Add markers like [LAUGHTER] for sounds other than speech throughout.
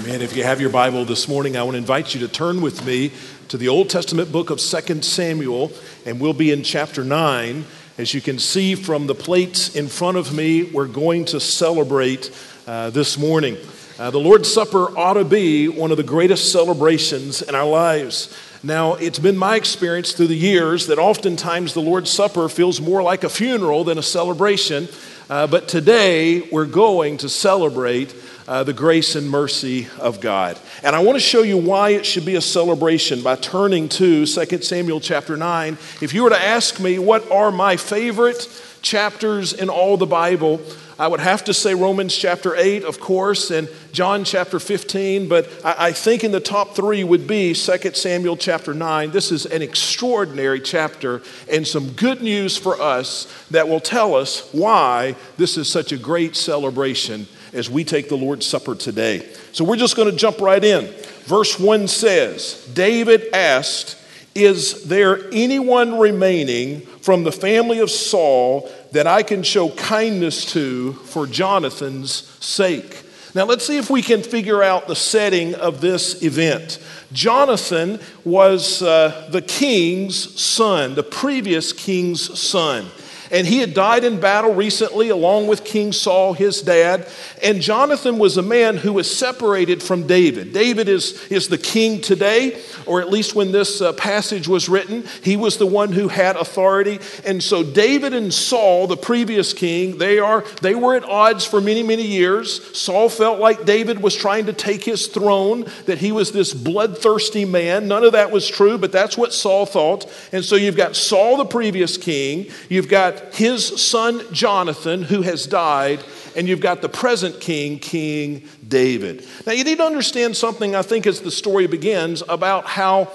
Amen. If you have your Bible this morning, I want to invite you to turn with me to the Old Testament book of 2 Samuel, and we'll be in chapter 9. As you can see from the plates in front of me, we're going to celebrate uh, this morning. Uh, the Lord's Supper ought to be one of the greatest celebrations in our lives. Now, it's been my experience through the years that oftentimes the Lord's Supper feels more like a funeral than a celebration. Uh, but today, we're going to celebrate uh, the grace and mercy of God. And I want to show you why it should be a celebration by turning to 2 Samuel chapter 9. If you were to ask me what are my favorite chapters in all the Bible, I would have to say Romans chapter 8, of course, and John chapter 15, but I, think in the top three would be 2 Samuel chapter 9. This is an extraordinary chapter and some good news for us that will tell us why this is such a great celebration as we take the Lord's Supper today. So we're just going to jump right in. Verse 1 says David asked, Is there anyone remaining from the family of Saul that I can show kindness to for Jonathan's sake? Now, let's see if we can figure out the setting of this event. Jonathan was uh, the king's son, the previous king's son. And he had died in battle recently, along with King Saul, his dad. And Jonathan was a man who was separated from David. David is, is the king today, or at least when this uh, passage was written, he was the one who had authority. And so David and Saul, the previous king, they, are, they were at odds for many, many years. Saul felt like David was trying to take his throne, that he was this bloodthirsty man. None of that was true, but that's what Saul thought. And so you've got Saul, the previous king, you've got his son Jonathan, who has died, and you've got the present king, King David. Now, you need to understand something, I think, as the story begins about how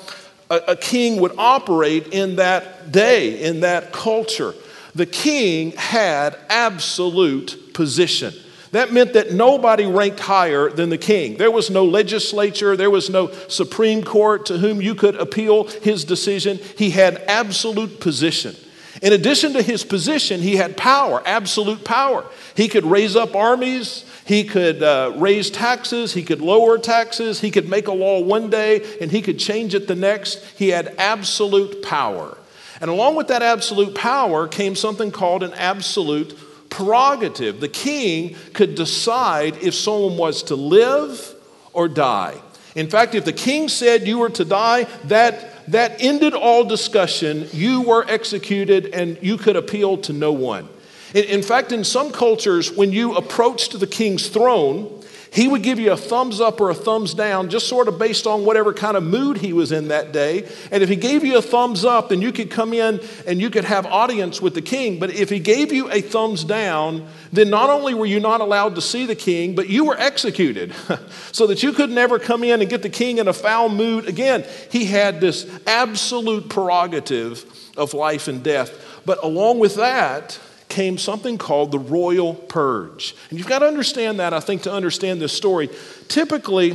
a, a king would operate in that day, in that culture. The king had absolute position. That meant that nobody ranked higher than the king. There was no legislature, there was no Supreme Court to whom you could appeal his decision. He had absolute position. In addition to his position, he had power, absolute power. He could raise up armies, he could uh, raise taxes, he could lower taxes, he could make a law one day and he could change it the next. He had absolute power. And along with that absolute power came something called an absolute prerogative. The king could decide if someone was to live or die. In fact, if the king said you were to die, that that ended all discussion. You were executed and you could appeal to no one. In, fact, in some cultures, when you approached the king's throne, he would give you a thumbs up or a thumbs down, just sort of based on whatever kind of mood he was in that day. And if he gave you a thumbs up, then you could come in and you could have audience with the king. But if he gave you a thumbs down, then not only were you not allowed to see the king, but you were executed [LAUGHS] so that you could never come in and get the king in a foul mood again. He had this absolute prerogative of life and death. But along with that, came something called the royal purge. And you've got to understand that, I think, to understand this story. Typically,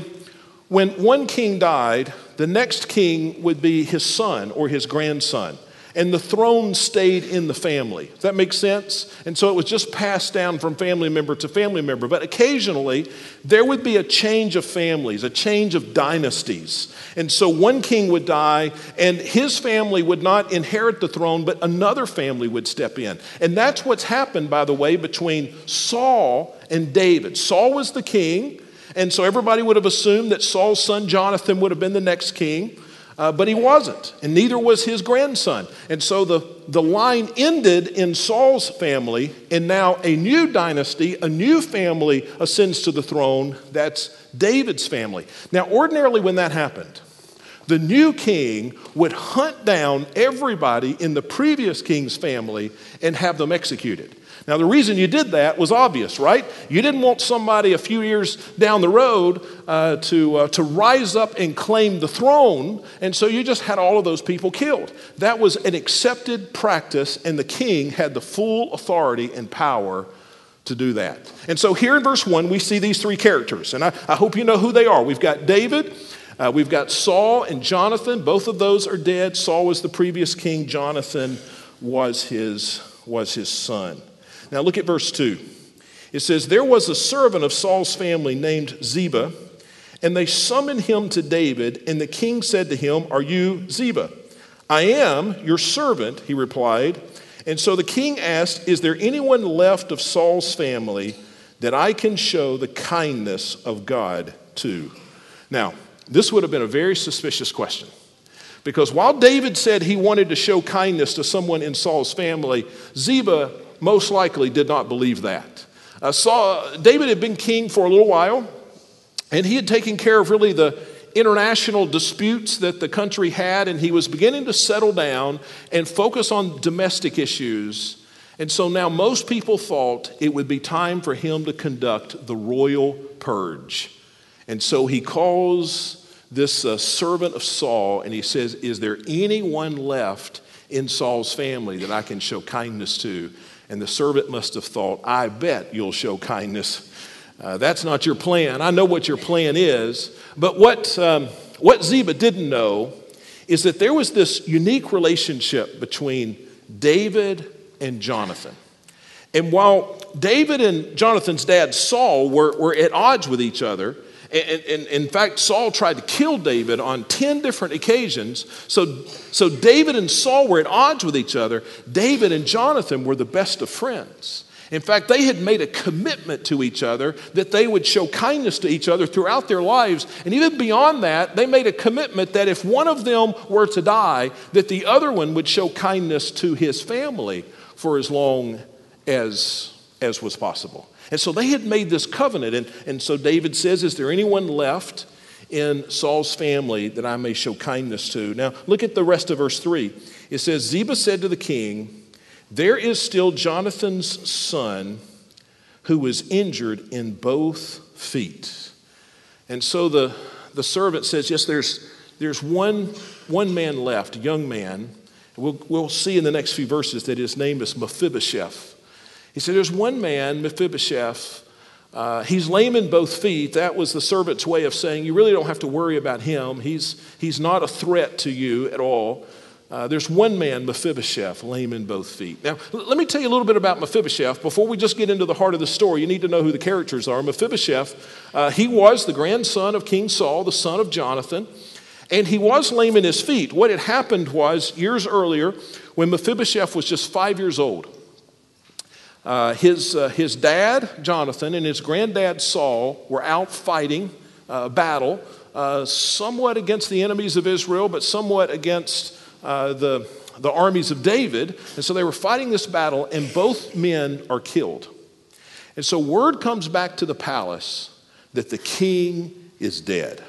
when one king died, the next king would be his son or his grandson and the throne stayed in the family. Does that make sense? And so it was just passed down from family member to family member. But occasionally, there would be a change of families, a change of dynasties. And so one king would die, and his family would not inherit the throne, but another family would step in. And that's what's happened, by the way, between Saul and David. Saul was the king, and so everybody would have assumed that Saul's son Jonathan would have been the next king. Uh, but he wasn't, and neither was his grandson. And so the, the line ended in Saul's family, and now a new dynasty, a new family ascends to the throne. That's David's family. Now, ordinarily, when that happened, the new king would hunt down everybody in the previous king's family and have them executed. Now, the reason you did that was obvious, right? You didn't want somebody a few years down the road uh, to, uh, to rise up and claim the throne, and so you just had all of those people killed. That was an accepted practice, and the king had the full authority and power to do that. And so here in verse 1, we see these three characters, and I, I hope you know who they are. We've got David. Uh, we've got Saul and Jonathan. Both of those are dead. Saul was the previous king. Jonathan was his, was his son. Now look at verse 2. It says, There was a servant of Saul's family named Ziba, And they summoned him to David, and the king said to him, Are you Ziba? I am your servant, he replied. And so the king asked, Is there anyone left of Saul's family that I can show the kindness of God to? Now, this would have been a very suspicious question. Because while David said he wanted to show kindness to someone in Saul's family, Ziba most likely did not believe that. Uh, Saul, David had been king for a little while, and he had taken care of really the international disputes that the country had, and he was beginning to settle down and focus on domestic issues. And so now most people thought it would be time for him to conduct the royal purge. And so he calls this uh, servant of Saul and he says, Is there anyone left in Saul's family that I can show kindness to? And the servant must have thought, I bet you'll show kindness uh, that's not your plan. I know what your plan is. But what, um, what Ziba didn't know is that there was this unique relationship between David and Jonathan. And while David and Jonathan's dad, Saul, were, were at odds with each other, and, and, in fact, Saul tried to kill David on 10 different occasions. So, so David and Saul were at odds with each other. David and Jonathan were the best of friends. In fact, they had made a commitment to each other that they would show kindness to each other throughout their lives. And even beyond that, they made a commitment that if one of them were to die, that the other one would show kindness to his family for as long as, as was possible. And so they had made this covenant. And, and so David says, Is there anyone left in Saul's family that I may show kindness to? Now, look at the rest of verse 3. It says, Ziba said to the king, there is still Jonathan's son who was injured in both feet. And so the, the servant says, Yes, there's, there's one, one man left, a young man. We'll, we'll see in the next few verses that his name is Mephibosheth. He said, There's one man, Mephibosheth. Uh, he's lame in both feet. That was the servant's way of saying, You really don't have to worry about him. He's, he's not a threat to you at all. Uh, there's one man, Mephibosheth, lame in both feet. Now, l- let me tell you a little bit about Mephibosheth. Before we just get into the heart of the story, you need to know who the characters are. Mephibosheth, uh, he was the grandson of King Saul, the son of Jonathan, and he was lame in his feet. What had happened was, years earlier, when Mephibosheth was just five years old, uh, his, uh, his dad, Jonathan, and his granddad, Saul, were out fighting a battle, uh, somewhat against the enemies of Israel, but somewhat against uh, the, the armies of David. And so they were fighting this battle, and both men are killed. And so word comes back to the palace that the king is dead,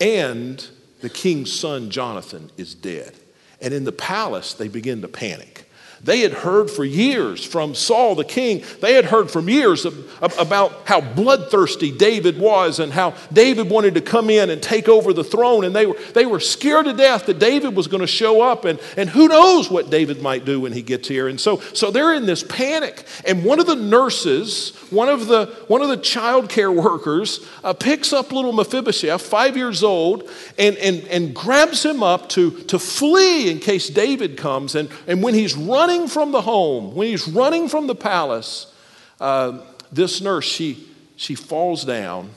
and the king's son, Jonathan, is dead. And in the palace, they begin to panic. They had heard for years from Saul the king, they had heard from years of, of, about how bloodthirsty David was and how David wanted to come in and take over the throne. And they were, they were scared to death that David was going to show up. And, and who knows what David might do when he gets here. And so, so they're in this panic. And one of the nurses, one of the, one of the child care [LAUGHS] workers, uh, picks up little Mephibosheth, five years old, and, and, and grabs him up to, to flee in case David comes. And, and when he's running, running from the home, when he's running from the palace, uh, this nurse, she, she falls down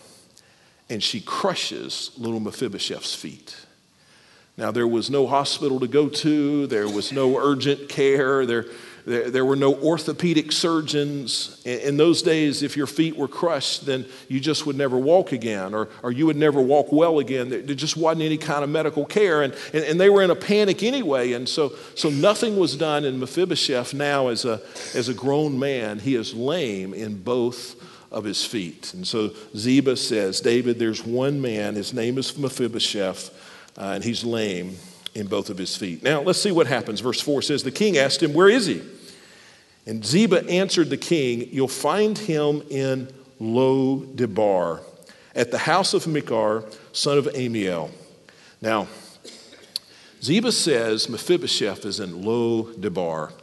and she crushes little Mephibosheth's feet. Now, there was no hospital to go to, there was no urgent care, there, there, there were no orthopedic surgeons. In, in, those days, if your feet were crushed, then you just would never walk again, or, or you would never walk well again. There, there just wasn't any kind of medical care, and, and, and, they were in a panic anyway. And so, so nothing was done. And Mephibosheth, now as a, as a grown man, he is lame in both of his feet. And so Ziba says, David, there's one man, his name is Mephibosheth, uh, and he's lame in both of his feet. Now, let's see what happens. Verse 4 says, The king asked him, Where is he? And Ziba answered the king, You'll find him in Lo Debar, at the house of Machir, son of Amiel. Now, Ziba says Mephibosheth is in Lo Debar.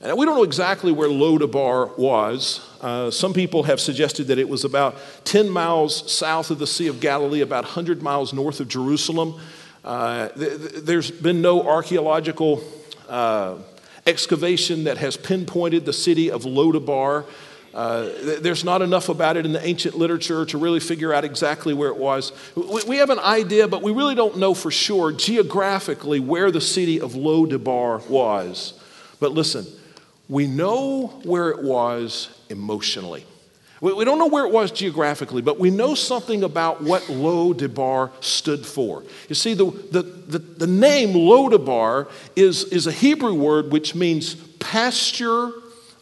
And we don't know exactly where Lo Debar was. Uh, some people have suggested that it was about 10 miles south of the Sea of Galilee, about 100 miles north of Jerusalem. Uh, th- there's been no archaeological uh, excavation that has pinpointed the city of Lodabar. Uh, there's not enough about it in the ancient literature to really figure out exactly where it was. We, we have an idea, but we really don't know for sure geographically where the city of Lo-debar was. But listen, we know where it was emotionally. We, we don't know where it was geographically, but we know something about what Lo-debar stood for. You see, the, the, the, the name Lo-debar is, is a Hebrew word which means pasture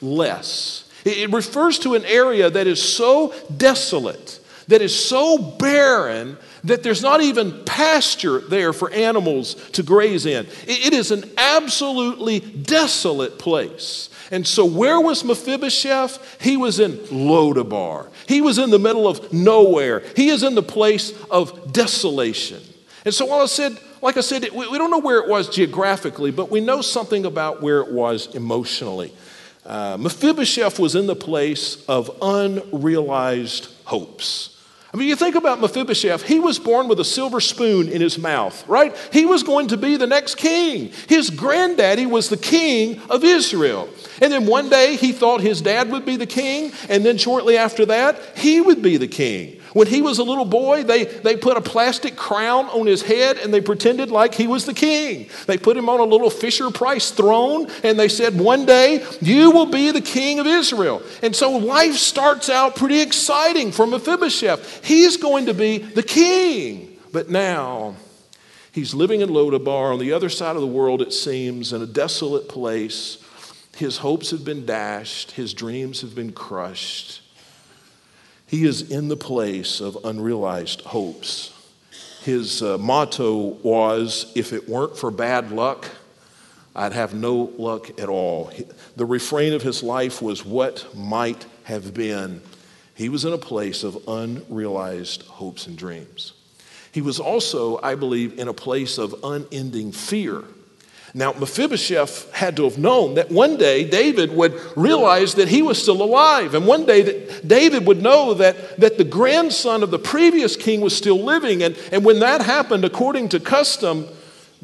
less. It refers to an area that is so desolate, that is so barren, that there's not even pasture there for animals to graze in. It is an absolutely desolate place. And so, where was Mephibosheth? He was in Lo-debar. He was in the middle of nowhere. He is in the place of desolation. And so, while I said, like I said, we don't know where it was geographically, but we know something about where it was emotionally. Uh, Mephibosheth was in the place of unrealized hopes. I mean, you think about Mephibosheth, he was born with a silver spoon in his mouth, right? He was going to be the next king. His granddaddy was the king of Israel. And then one day he thought his dad would be the king, and then shortly after that, he would be the king. When he was a little boy, they, they put a plastic crown on his head and they pretended like he was the king. They put him on a little Fisher Price throne and they said, One day you will be the king of Israel. And so life starts out pretty exciting for Mephibosheth. He's going to be the king. But now he's living in Lo-debar on the other side of the world, it seems, in a desolate place. His hopes have been dashed, his dreams have been crushed. He is in the place of unrealized hopes. His uh, motto was if it weren't for bad luck, I'd have no luck at all. The refrain of his life was what might have been. He was in a place of unrealized hopes and dreams. He was also, I believe, in a place of unending fear. Now, Mephibosheth had to have known that one day David would realize that he was still alive. And one day that David would know that, that the grandson of the previous king was still living. And, and when that happened, according to custom,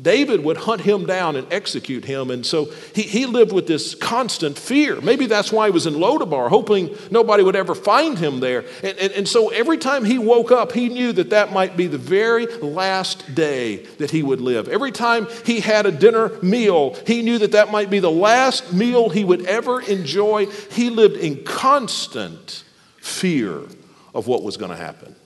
David would hunt him down and execute him. And so he, he lived with this constant fear. Maybe that's why he was in Lo-debar, hoping nobody would ever find him there. And, and, and so every time he woke up, he knew that that might be the very last day that he would live. Every time he had a dinner meal, he knew that that might be the last meal he would ever enjoy. He lived in constant fear of what was going to happen.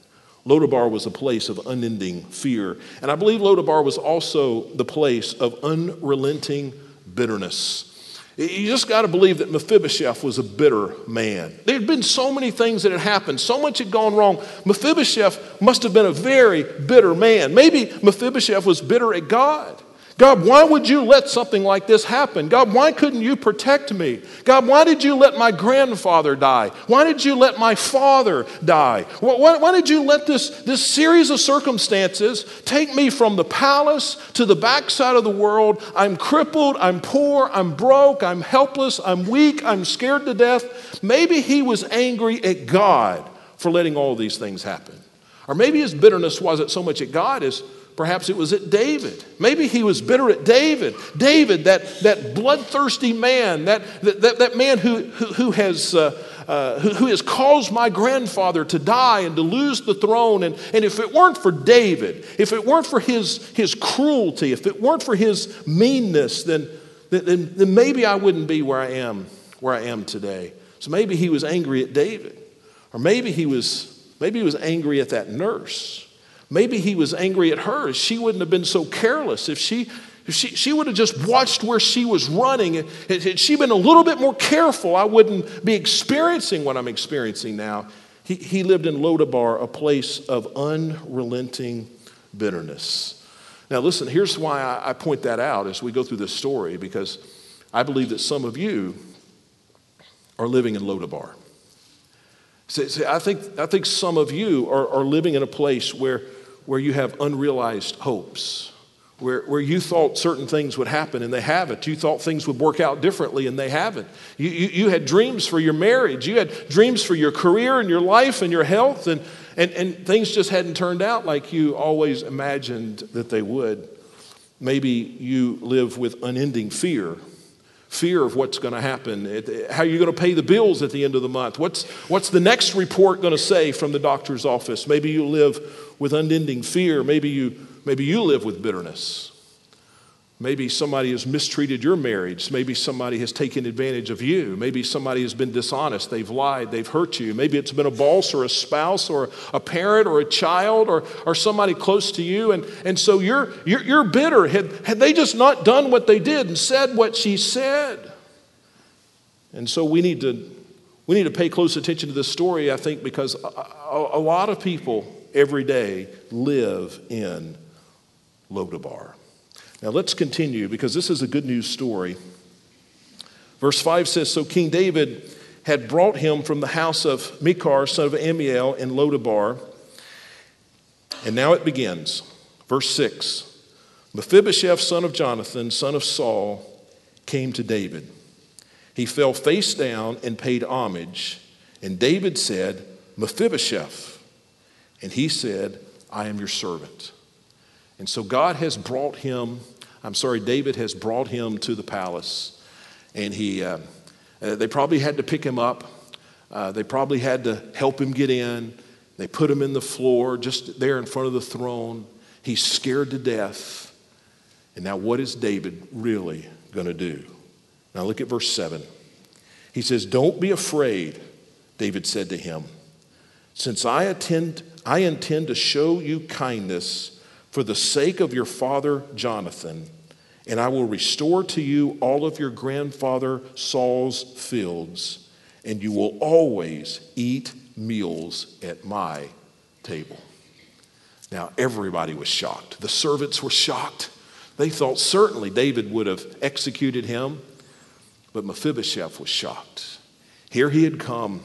Lo-debar was a place of unending fear. And I believe Lo-debar was also the place of unrelenting bitterness. You just got to believe that Mephibosheth was a bitter man. There had been so many things that had happened, so much had gone wrong. Mephibosheth must have been a very bitter man. Maybe Mephibosheth was bitter at God. God, why would you let something like this happen? God, why couldn't you protect me? God, why did you let my grandfather die? Why did you let my father die? Why, why, did you let this, this series of circumstances take me from the palace to the backside of the world? I'm crippled, I'm poor, I'm broke, I'm helpless, I'm weak, I'm scared to death. Maybe he was angry at God for letting all these things happen. Or maybe his bitterness wasn't so much at God as Perhaps it was at David. Maybe he was bitter at David. David, that, that bloodthirsty man, that, that, that man who, who, who has, uh, uh, who, who, has caused my grandfather to die and to lose the throne. And, and if it weren't for David, if it weren't for his, his cruelty, if it weren't for his meanness, then, then, then maybe I wouldn't be where I am, where I am today. So maybe he was angry at David. Or maybe he was, maybe he was angry at that nurse Maybe he was angry at her. She wouldn't have been so careless if she. She, she would have just watched where she was running. Had she been a little bit more careful, I wouldn't be experiencing what I'm experiencing now. He, he lived in Lo-debar, a place of unrelenting bitterness. Now, listen, here's why I, I point that out as we go through this story, because I believe that some of you are living in Lodabar. See, see, I, think, I think some of you are, are living in a place where where you have unrealized hopes, where, where you thought certain things would happen and they haven't. You thought things would work out differently and they haven't. You, you, you had dreams for your marriage, you had dreams for your career and your life and your health, and, and, and things just hadn't turned out like you always imagined that they would. Maybe you live with unending fear fear of what's going to happen. How are you going to pay the bills at the end of the month? What's, what's the next report going to say from the doctor's office? Maybe you live with unending fear. Maybe you, maybe you live with bitterness. Maybe somebody has mistreated your marriage. Maybe somebody has taken advantage of you. Maybe somebody has been dishonest. They've lied. They've hurt you. Maybe it's been a boss or a spouse or a parent or a child or, or somebody close to you. And, and so you're, you're, you're bitter. Had, had they just not done what they did and said what she said? And so we need to, we need to pay close attention to this story, I think, because a, a, a lot of people every day live in Lodabar. Now let's continue because this is a good news story. Verse 5 says So King David had brought him from the house of Machir, son of Amiel, in Lodabar. And now it begins. Verse 6 Mephibosheth, son of Jonathan, son of Saul, came to David. He fell face down and paid homage. And David said, Mephibosheth. And he said, I am your servant. And so God has brought him, I'm sorry, David has brought him to the palace. And he, uh, uh, they probably had to pick him up. Uh, they probably had to help him get in. They put him in the floor just there in front of the throne. He's scared to death. And now, what is David really going to do? Now, look at verse 7. He says, Don't be afraid, David said to him, since I, attend, I intend to show you kindness for the sake of your father Jonathan, and I will restore to you all of your grandfather Saul's fields, and you will always eat meals at my table. Now, everybody was shocked. The servants were shocked. They thought certainly David would have executed him, but Mephibosheth was shocked. Here he had come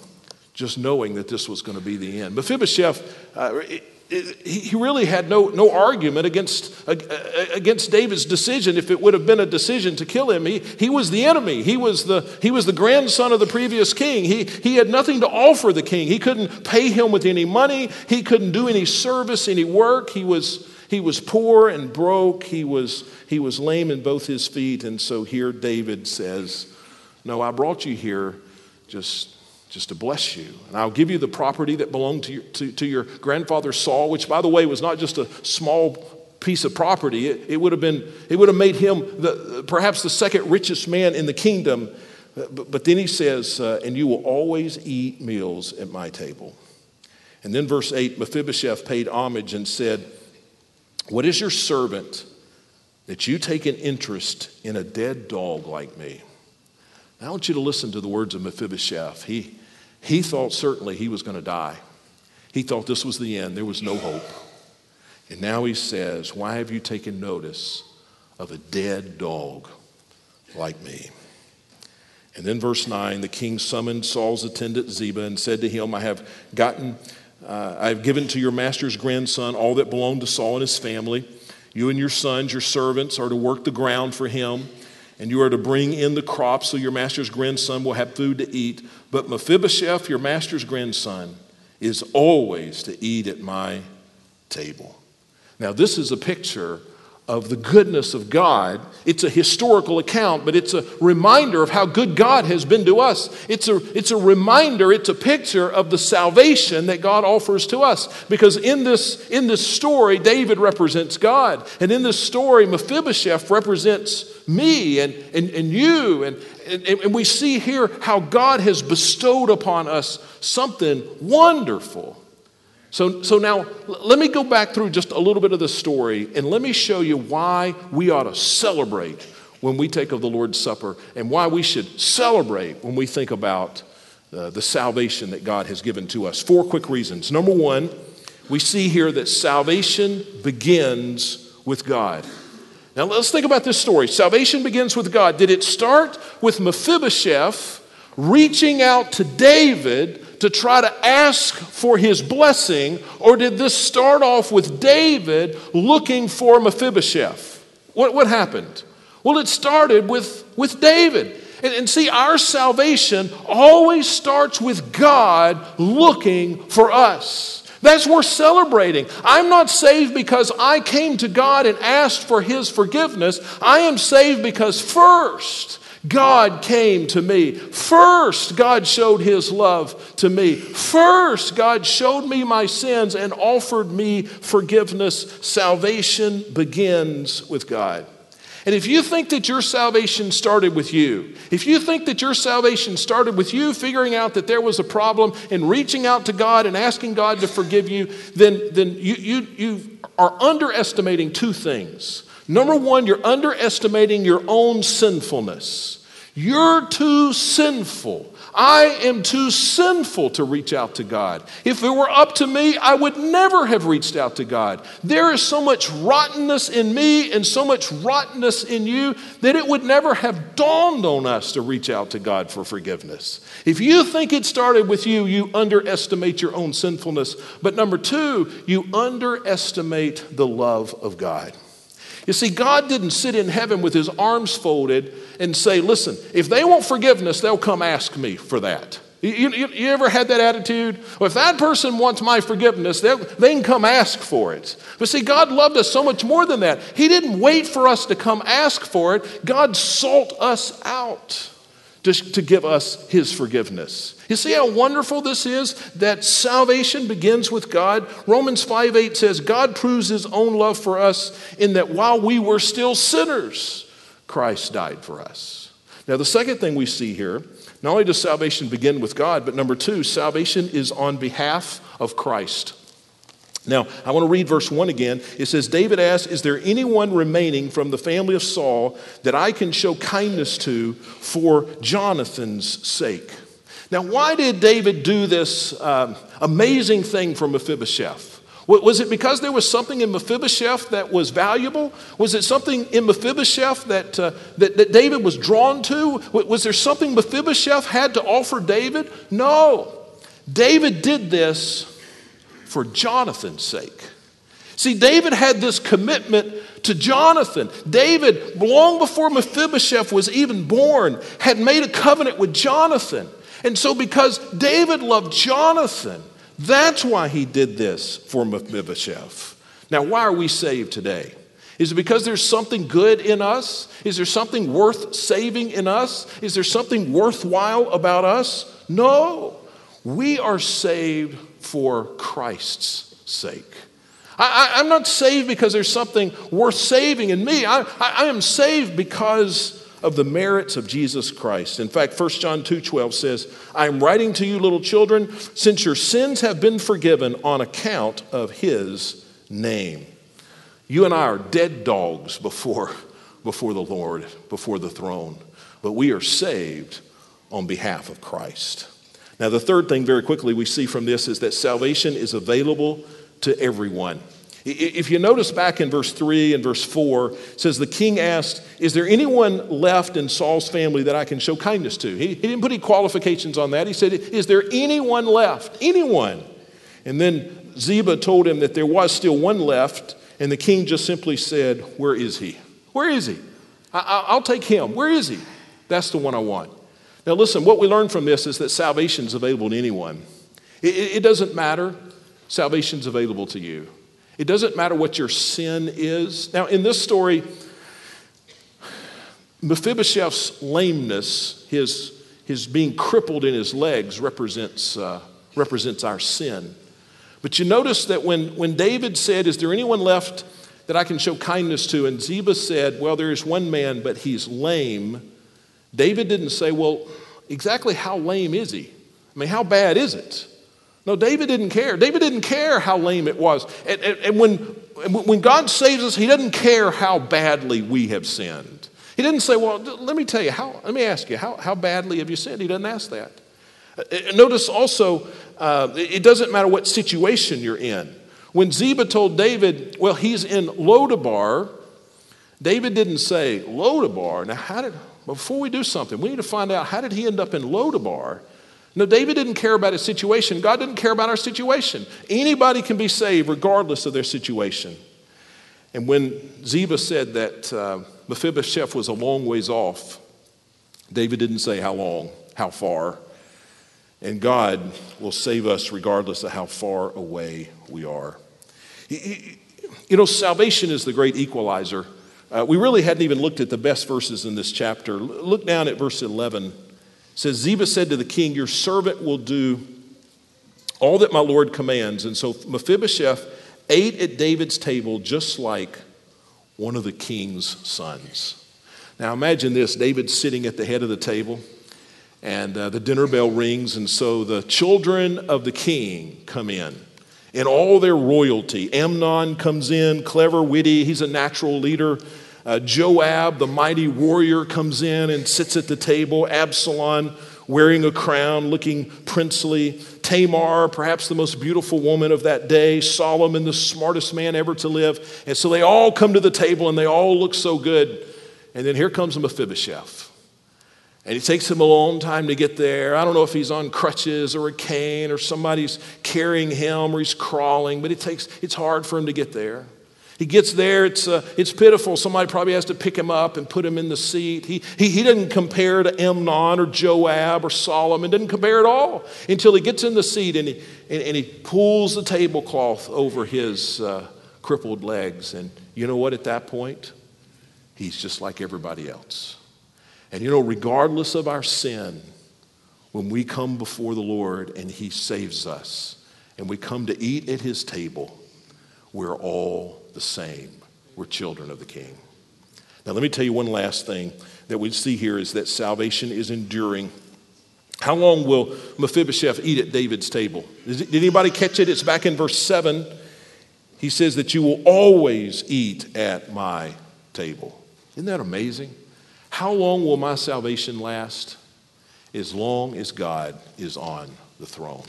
just knowing that this was going to be the end. Mephibosheth, uh, he really had no, no argument against, against David's decision. If it would have been a decision to kill him, he, he was the enemy. He was the, he was the grandson of the previous king. He, he had nothing to offer the king. He couldn't pay him with any money, he couldn't do any service, any work. He was, he was poor and broke, he was, he was lame in both his feet. And so here David says, No, I brought you here just just to bless you. And I'll give you the property that belonged to your, to, to your grandfather Saul, which, by the way, was not just a small piece of property. It, it would have been, it would have made him the, perhaps the second richest man in the kingdom. But, but then he says, uh, and you will always eat meals at my table. And then verse 8 Mephibosheth paid homage and said, What is your servant that you take an interest in a dead dog like me? I want you to listen to the words of Mephibosheth. He, he thought certainly he was going to die. He thought this was the end, there was no hope. And now he says, Why have you taken notice of a dead dog like me? And then, verse 9 the king summoned Saul's attendant Ziba and said to him, I have gotten, uh, I have given to your master's grandson all that belonged to Saul and his family. You and your sons, your servants, are to work the ground for him and you are to bring in the crops so your master's grandson will have food to eat. But Mephibosheth, your master's grandson, is always to eat at my table. Now, this is a picture of the goodness of God. It's a historical account, but it's a reminder of how good God has been to us. It's a, it's a reminder, it's a picture of the salvation that God offers to us. Because in this, in this story, David represents God. And in this story, Mephibosheth represents me and, and, and you. And, and, and we see here how God has bestowed upon us something wonderful. So, so now let me go back through just a little bit of the story and let me show you why we ought to celebrate when we take of the Lord's Supper and why we should celebrate when we think about uh, the salvation that God has given to us. Four quick reasons. Number one, we see here that salvation begins with God. Now let's think about this story. Salvation begins with God. Did it start with Mephibosheth reaching out to David to try to ask for his blessing, or did this start off with David looking for Mephibosheth? What, what happened? Well, it started with, with David. And, and see, our salvation always starts with God looking for us. That's worth celebrating. I'm not saved because I came to God and asked for His forgiveness. I am saved because first, God came to me. First, God showed his love to me. First, God showed me my sins and offered me forgiveness. Salvation begins with God. And if you think that your salvation started with you, if you think that your salvation started with you figuring out that there was a problem and reaching out to God and asking God to forgive you, then, then you, you, you are underestimating two things. Number one, you're underestimating your own sinfulness. You're too sinful I am too sinful to reach out to God. If it were up to me, I would never have reached out to God. There is so much rottenness in me and so much rottenness in you that it would never have dawned on us to reach out to God for forgiveness. If you think it started with you, you underestimate your own sinfulness. But number two, you underestimate the love of God. You see, God didn't sit in heaven with his arms folded and say, Listen, if they want forgiveness, they'll come ask me for that. You, you, you ever had that attitude? Well, if that person wants my forgiveness, they can come ask for it. But see, God loved us so much more than that. He didn't wait for us to come ask for it, God sought us out to, to give us His forgiveness. You see how wonderful this is that salvation begins with God? Romans 5 8 says, God proves his own love for us in that while we were still sinners, Christ died for us. Now, the second thing we see here, not only does salvation begin with God, but number two, salvation is on behalf of Christ. Now, I want to read verse 1 again. It says, David asked, Is there anyone remaining from the family of Saul that I can show kindness to for Jonathan's sake? Now, why did David do this um, amazing thing for Mephibosheth? Was it because there was something in Mephibosheth that was valuable? Was it something in Mephibosheth that, uh, that, that, David was drawn to? Was there something Mephibosheth had to offer David? No. David did this for Jonathan's sake. See, David had this commitment to Jonathan. David, long before Mephibosheth was even born, had made a covenant with Jonathan. And so, because David loved Jonathan, that's why he did this for Mephibosheth. Now, why are we saved today? Is it because there's something good in us? Is there something worth saving in us? Is there something worthwhile about us? No. We are saved for Christ's sake. I, am not saved because there's something worth saving in me. I, I, I am saved because of the merits of Jesus Christ. In fact, 1 John 2:12 says, "I am writing to you little children, since your sins have been forgiven on account of his name." You and I are dead dogs before before the Lord, before the throne, but we are saved on behalf of Christ. Now, the third thing very quickly we see from this is that salvation is available to everyone. If you notice back in verse 3 and verse 4, it says, The king asked, Is there anyone left in Saul's family that I can show kindness to? He, he didn't put any qualifications on that. He said, Is there anyone left? Anyone. And then Ziba told him that there was still one left, and the king just simply said, Where is he? Where is he? I, will take him. Where is he? That's the one I want. Now, listen, what we learn from this is that salvation is available to anyone. It, it doesn't matter, salvation is available to you. It doesn't matter what your sin is. Now, in this story, Mephibosheth's lameness, his, his being crippled in his legs, represents, uh, represents our sin. But you notice that when, when David said, Is there anyone left that I can show kindness to? And Ziba said, Well, there is one man, but he's lame. David didn't say, Well, exactly how lame is he? I mean, how bad is it? No, David didn't care. David didn't care how lame it was. And, and, and, when, when God saves us, He doesn't care how badly we have sinned. He didn't say, Well, let me tell you, how, let me ask you, how, how badly have you sinned? He doesn't ask that. Uh, uh, notice also, uh, it doesn't matter what situation you're in. When Ziba told David, Well, he's in Lodabar, David didn't say, Lodabar. Now, how did, before we do something, we need to find out how did he end up in Lodabar? No, David didn't care about his situation. God didn't care about our situation. Anybody can be saved regardless of their situation. And when Ziba said that uh, Mephibosheth was a long ways off, David didn't say how long, how far. And God will save us regardless of how far away we are. You know, salvation is the great equalizer Uh, we really hadn't even looked at the best verses in this chapter. Look down at verse 11. It says, Ziba said to the king, Your servant will do all that my Lord commands. And so Mephibosheth ate at David's table just like one of the king's sons. Now imagine this David's sitting at the head of the table, and uh, the dinner bell rings, and so the children of the king come in in all their royalty. Amnon comes in, clever, witty, he's a natural leader. Uh, Joab, the mighty warrior, comes in and sits at the table. Absalom, wearing a crown, looking princely. Tamar, perhaps the most beautiful woman of that day. Solomon, the smartest man ever to live. And so they all come to the table and they all look so good. And then here comes Mephibosheth. And it takes him a long time to get there. I don't know if he's on crutches or a cane or somebody's carrying him or he's crawling, but it takes, it's hard for him to get there. He gets there, it's, uh, it's pitiful. Somebody probably has to pick him up and put him in the seat. He, he, he doesn't compare to Amnon or Joab or Solomon, doesn't compare at all until he gets in the seat and he, and, and he pulls the tablecloth over his uh, crippled legs. And you know what, at that point? He's just like everybody else. And you know, regardless of our sin, when we come before the Lord and He saves us and we come to eat at His table, we're all the same. We're children of the King. Now, let me tell you one last thing that we see here is that salvation is enduring. How long will Mephibosheth eat at David's table? Did anybody catch it? It's back in verse 7. He says that you will always eat at my table. Isn't that amazing? How long will my salvation last? As long as God is on the throne.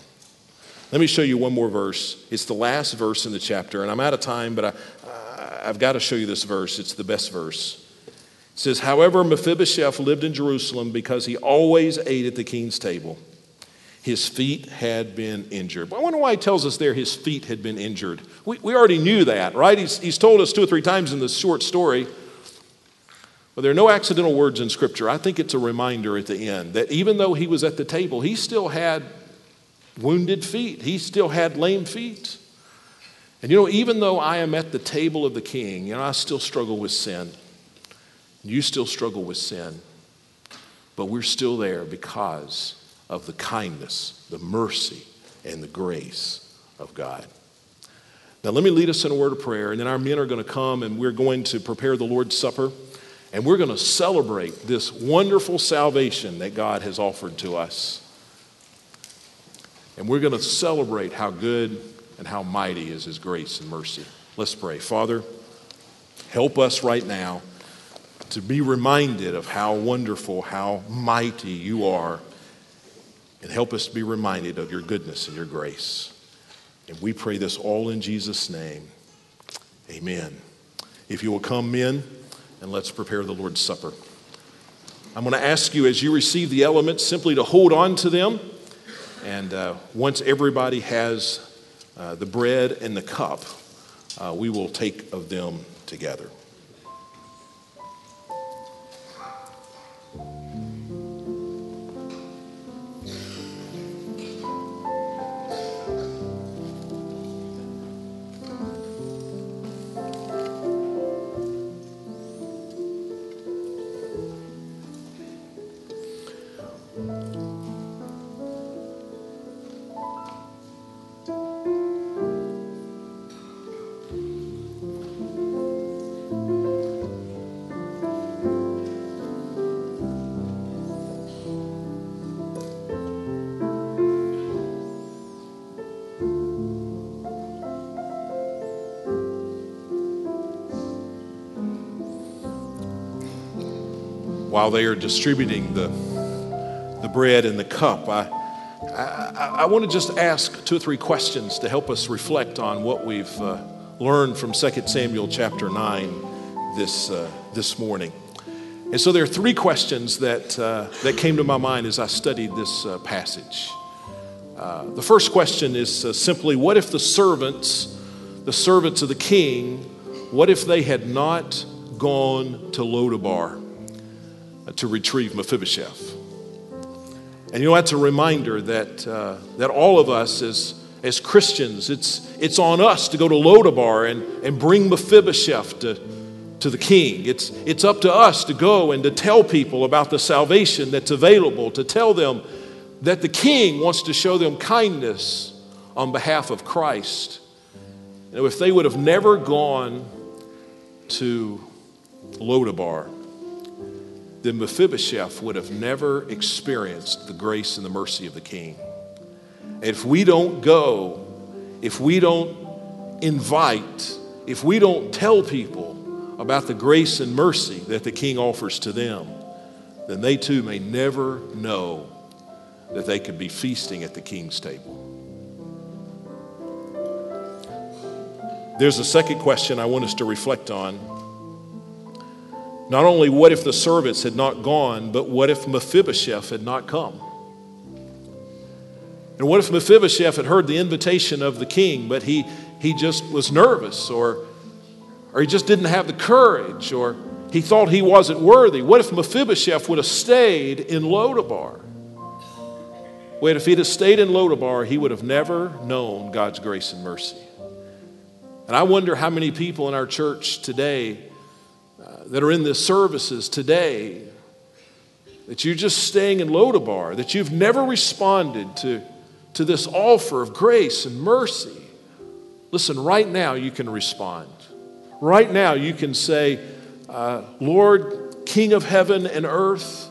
Let me show you one more verse. It's the last verse in the chapter, and I'm out of time, but I, I've got to show you this verse. It's the best verse. It says, However, Mephibosheth lived in Jerusalem because he always ate at the king's table. His feet had been injured. But I wonder why he tells us there his feet had been injured. We, we already knew that, right? He's, he's told us two or three times in this short story. There are no accidental words in Scripture. I think it's a reminder at the end that even though he was at the table, he still had wounded feet, he still had lame feet. And you know, even though I am at the table of the king, you know, I still struggle with sin. You still struggle with sin. But we're still there because of the kindness, the mercy, and the grace of God. Now, let me lead us in a word of prayer, and then our men are going to come and we're going to prepare the Lord's Supper. And we're going to celebrate this wonderful salvation that God has offered to us. And we're going to celebrate how good and how mighty is His grace and mercy. Let's pray. Father, help us right now to be reminded of how wonderful, how mighty you are. And help us to be reminded of your goodness and your grace. And we pray this all in Jesus' name. Amen. If you will come, men and let's prepare the Lord's Supper. I'm going to ask you as you receive the elements simply to hold on to them. And uh, once everybody has uh, the bread and the cup, uh, we will take of them together. While they are distributing the, the bread and the cup, I, I, I want to just ask two or three questions to help us reflect on what we've uh, learned from 2 Samuel chapter 9 this, uh, this morning. And so there are three questions that, uh, that came to my mind as I studied this uh, passage. Uh, the first question is uh, simply what if the servants, the servants of the king, what if they had not gone to Lodabar? To retrieve Mephibosheth. And you know, that's a reminder that, uh, that all of us as, as Christians, it's, it's on us to go to Lodabar and, and bring Mephibosheth to, to the king. It's, it's up to us to go and to tell people about the salvation that's available, to tell them that the king wants to show them kindness on behalf of Christ. You know, if they would have never gone to Lodabar, then Mephibosheth would have never experienced the grace and the mercy of the king. And if we don't go, if we don't invite, if we don't tell people about the grace and mercy that the king offers to them, then they too may never know that they could be feasting at the king's table. There's a second question I want us to reflect on. Not only what if the servants had not gone, but what if Mephibosheth had not come? And what if Mephibosheth had heard the invitation of the king, but he, he just was nervous, or, or he just didn't have the courage, or he thought he wasn't worthy? What if Mephibosheth would have stayed in Lodabar? Wait, if he'd have stayed in Lodabar, he would have never known God's grace and mercy. And I wonder how many people in our church today that are in the services today that you're just staying in Lodabar, that you've never responded to, to this offer of grace and mercy. Listen, right now you can respond. Right now you can say, uh, Lord, King of heaven and earth,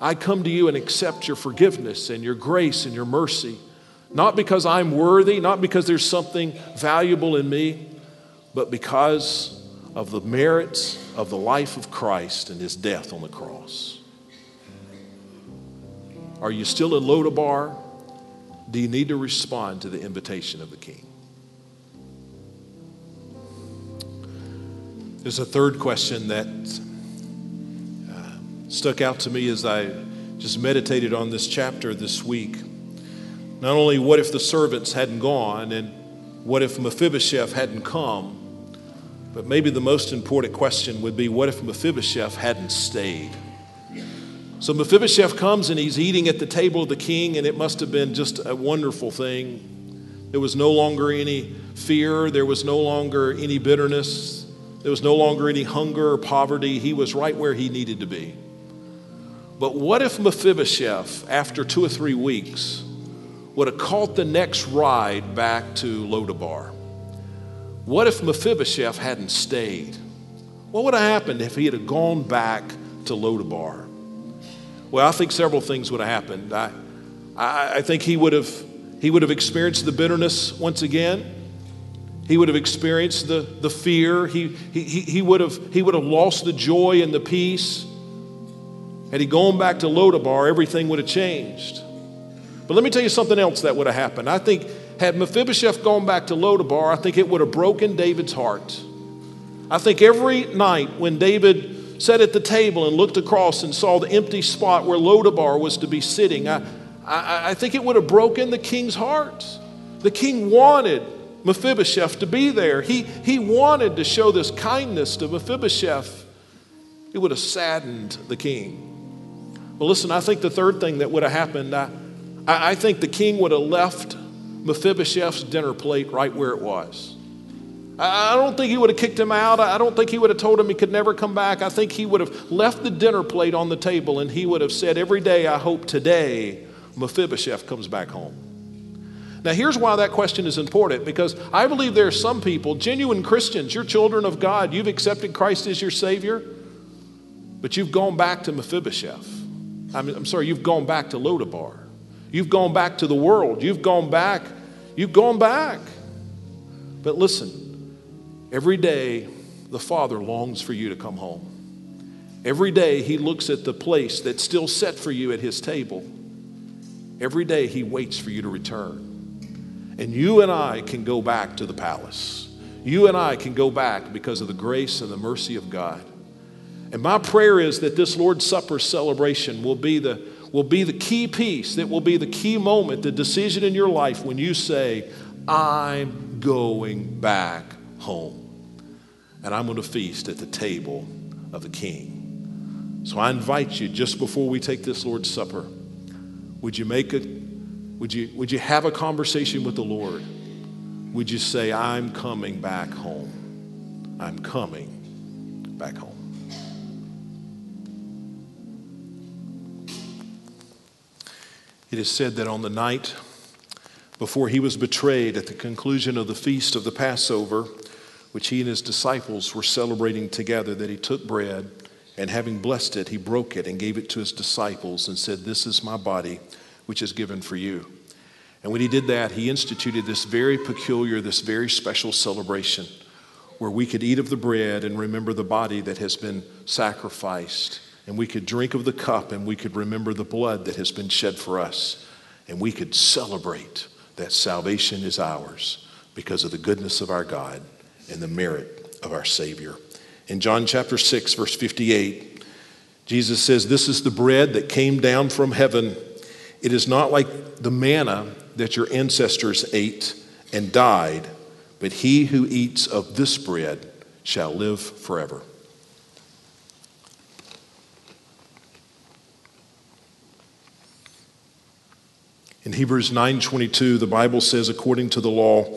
I come to you and accept your forgiveness and your grace and your mercy. Not because I'm worthy, not because there's something valuable in me, but because of the merits of the life of Christ and his death on the cross. Are you still in Lodabar? Do you need to respond to the invitation of the King? There's a third question that uh, stuck out to me as I just meditated on this chapter this week. Not only what if the servants hadn't gone and what if Mephibosheth hadn't come, but maybe the most important question would be what if Mephibosheth hadn't stayed? So Mephibosheth comes and he's eating at the table of the king, and it must have been just a wonderful thing. There was no longer any fear, there was no longer any bitterness, there was no longer any hunger or poverty. He was right where he needed to be. But what if Mephibosheth, after two or three weeks, would have caught the next ride back to Lodabar? What if Mephibosheth hadn't stayed? What would have happened if he had gone back to Lodabar? Well, I think several things would have happened. I, I, think he would have he would have experienced the bitterness once again. He would have experienced the, the fear. He, he, he, would have, he would have lost the joy and the peace. Had he gone back to Lodabar, everything would have changed. But let me tell you something else that would have happened. I think had Mephibosheth gone back to Lodabar, I think it would have broken David's heart. I think every night when David sat at the table and looked across and saw the empty spot where Lodabar was to be sitting, I, I, I think it would have broken the king's heart. The king wanted Mephibosheth to be there. He, he wanted to show this kindness to Mephibosheth. It would have saddened the king. Well, listen, I think the third thing that would have happened, I, I think the king would have left Mephibosheth's dinner plate right where it was. I don't think he would have kicked him out. I don't think he would have told him he could never come back. I think he would have left the dinner plate on the table and he would have said, Every day, I hope today Mephibosheth comes back home. Now, here's why that question is important because I believe there are some people, genuine Christians, you're children of God, you've accepted Christ as your Savior, but you've gone back to Mephibosheth. I'm, I'm sorry, you've gone back to Lodabar. You've gone back to the world. You've gone back. You've gone back. But listen, every day the Father longs for you to come home. Every day he looks at the place that's still set for you at his table. Every day he waits for you to return. And you and I can go back to the palace. You and I can go back because of the grace and the mercy of God. And my prayer is that this Lord's Supper celebration will be the, will be the key piece, that will be the key moment, the decision in your life when you say, I'm going back home. And I'm going to feast at the table of the King. So I invite you, just before we take this Lord's Supper, would you make a would you, would you have a conversation with the Lord? Would you say, I'm coming back home? I'm coming back home. It is said that on the night before he was betrayed at the conclusion of the feast of the Passover, which he and his disciples were celebrating together, that he took bread and having blessed it, he broke it and gave it to his disciples and said, This is my body, which is given for you. And when he did that, he instituted this very peculiar, this very special celebration where we could eat of the bread and remember the body that has been sacrificed. And we could drink of the cup and we could remember the blood that has been shed for us. And we could celebrate that salvation is ours because of the goodness of our God and the merit of our Savior. In John chapter 6, verse 58, Jesus says, This is the bread that came down from heaven. It is not like the manna that your ancestors ate and died, but he who eats of this bread shall live forever. In Hebrews 9:22 the Bible says according to the law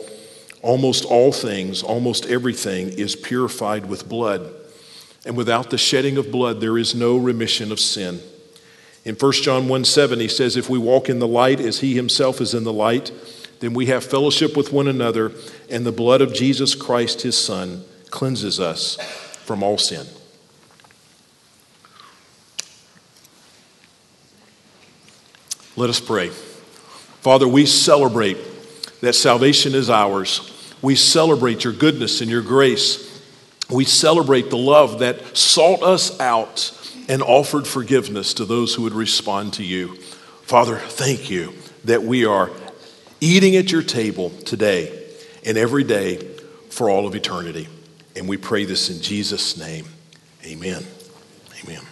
Almost all things, almost everything is purified with blood. And without the shedding of blood, there is no remission of sin. In 1 John 1 7, he says, If we walk in the light as he himself is in the light, then we have fellowship with one another, and the blood of Jesus Christ, his Son, cleanses us from all sin. Let us pray. Father, we celebrate that salvation is ours. We celebrate your goodness and your grace. We celebrate the love that sought us out and offered forgiveness to those who would respond to you. Father, thank you that we are eating at your table today and every day for all of eternity. And we pray this in Jesus' name. Amen. Amen.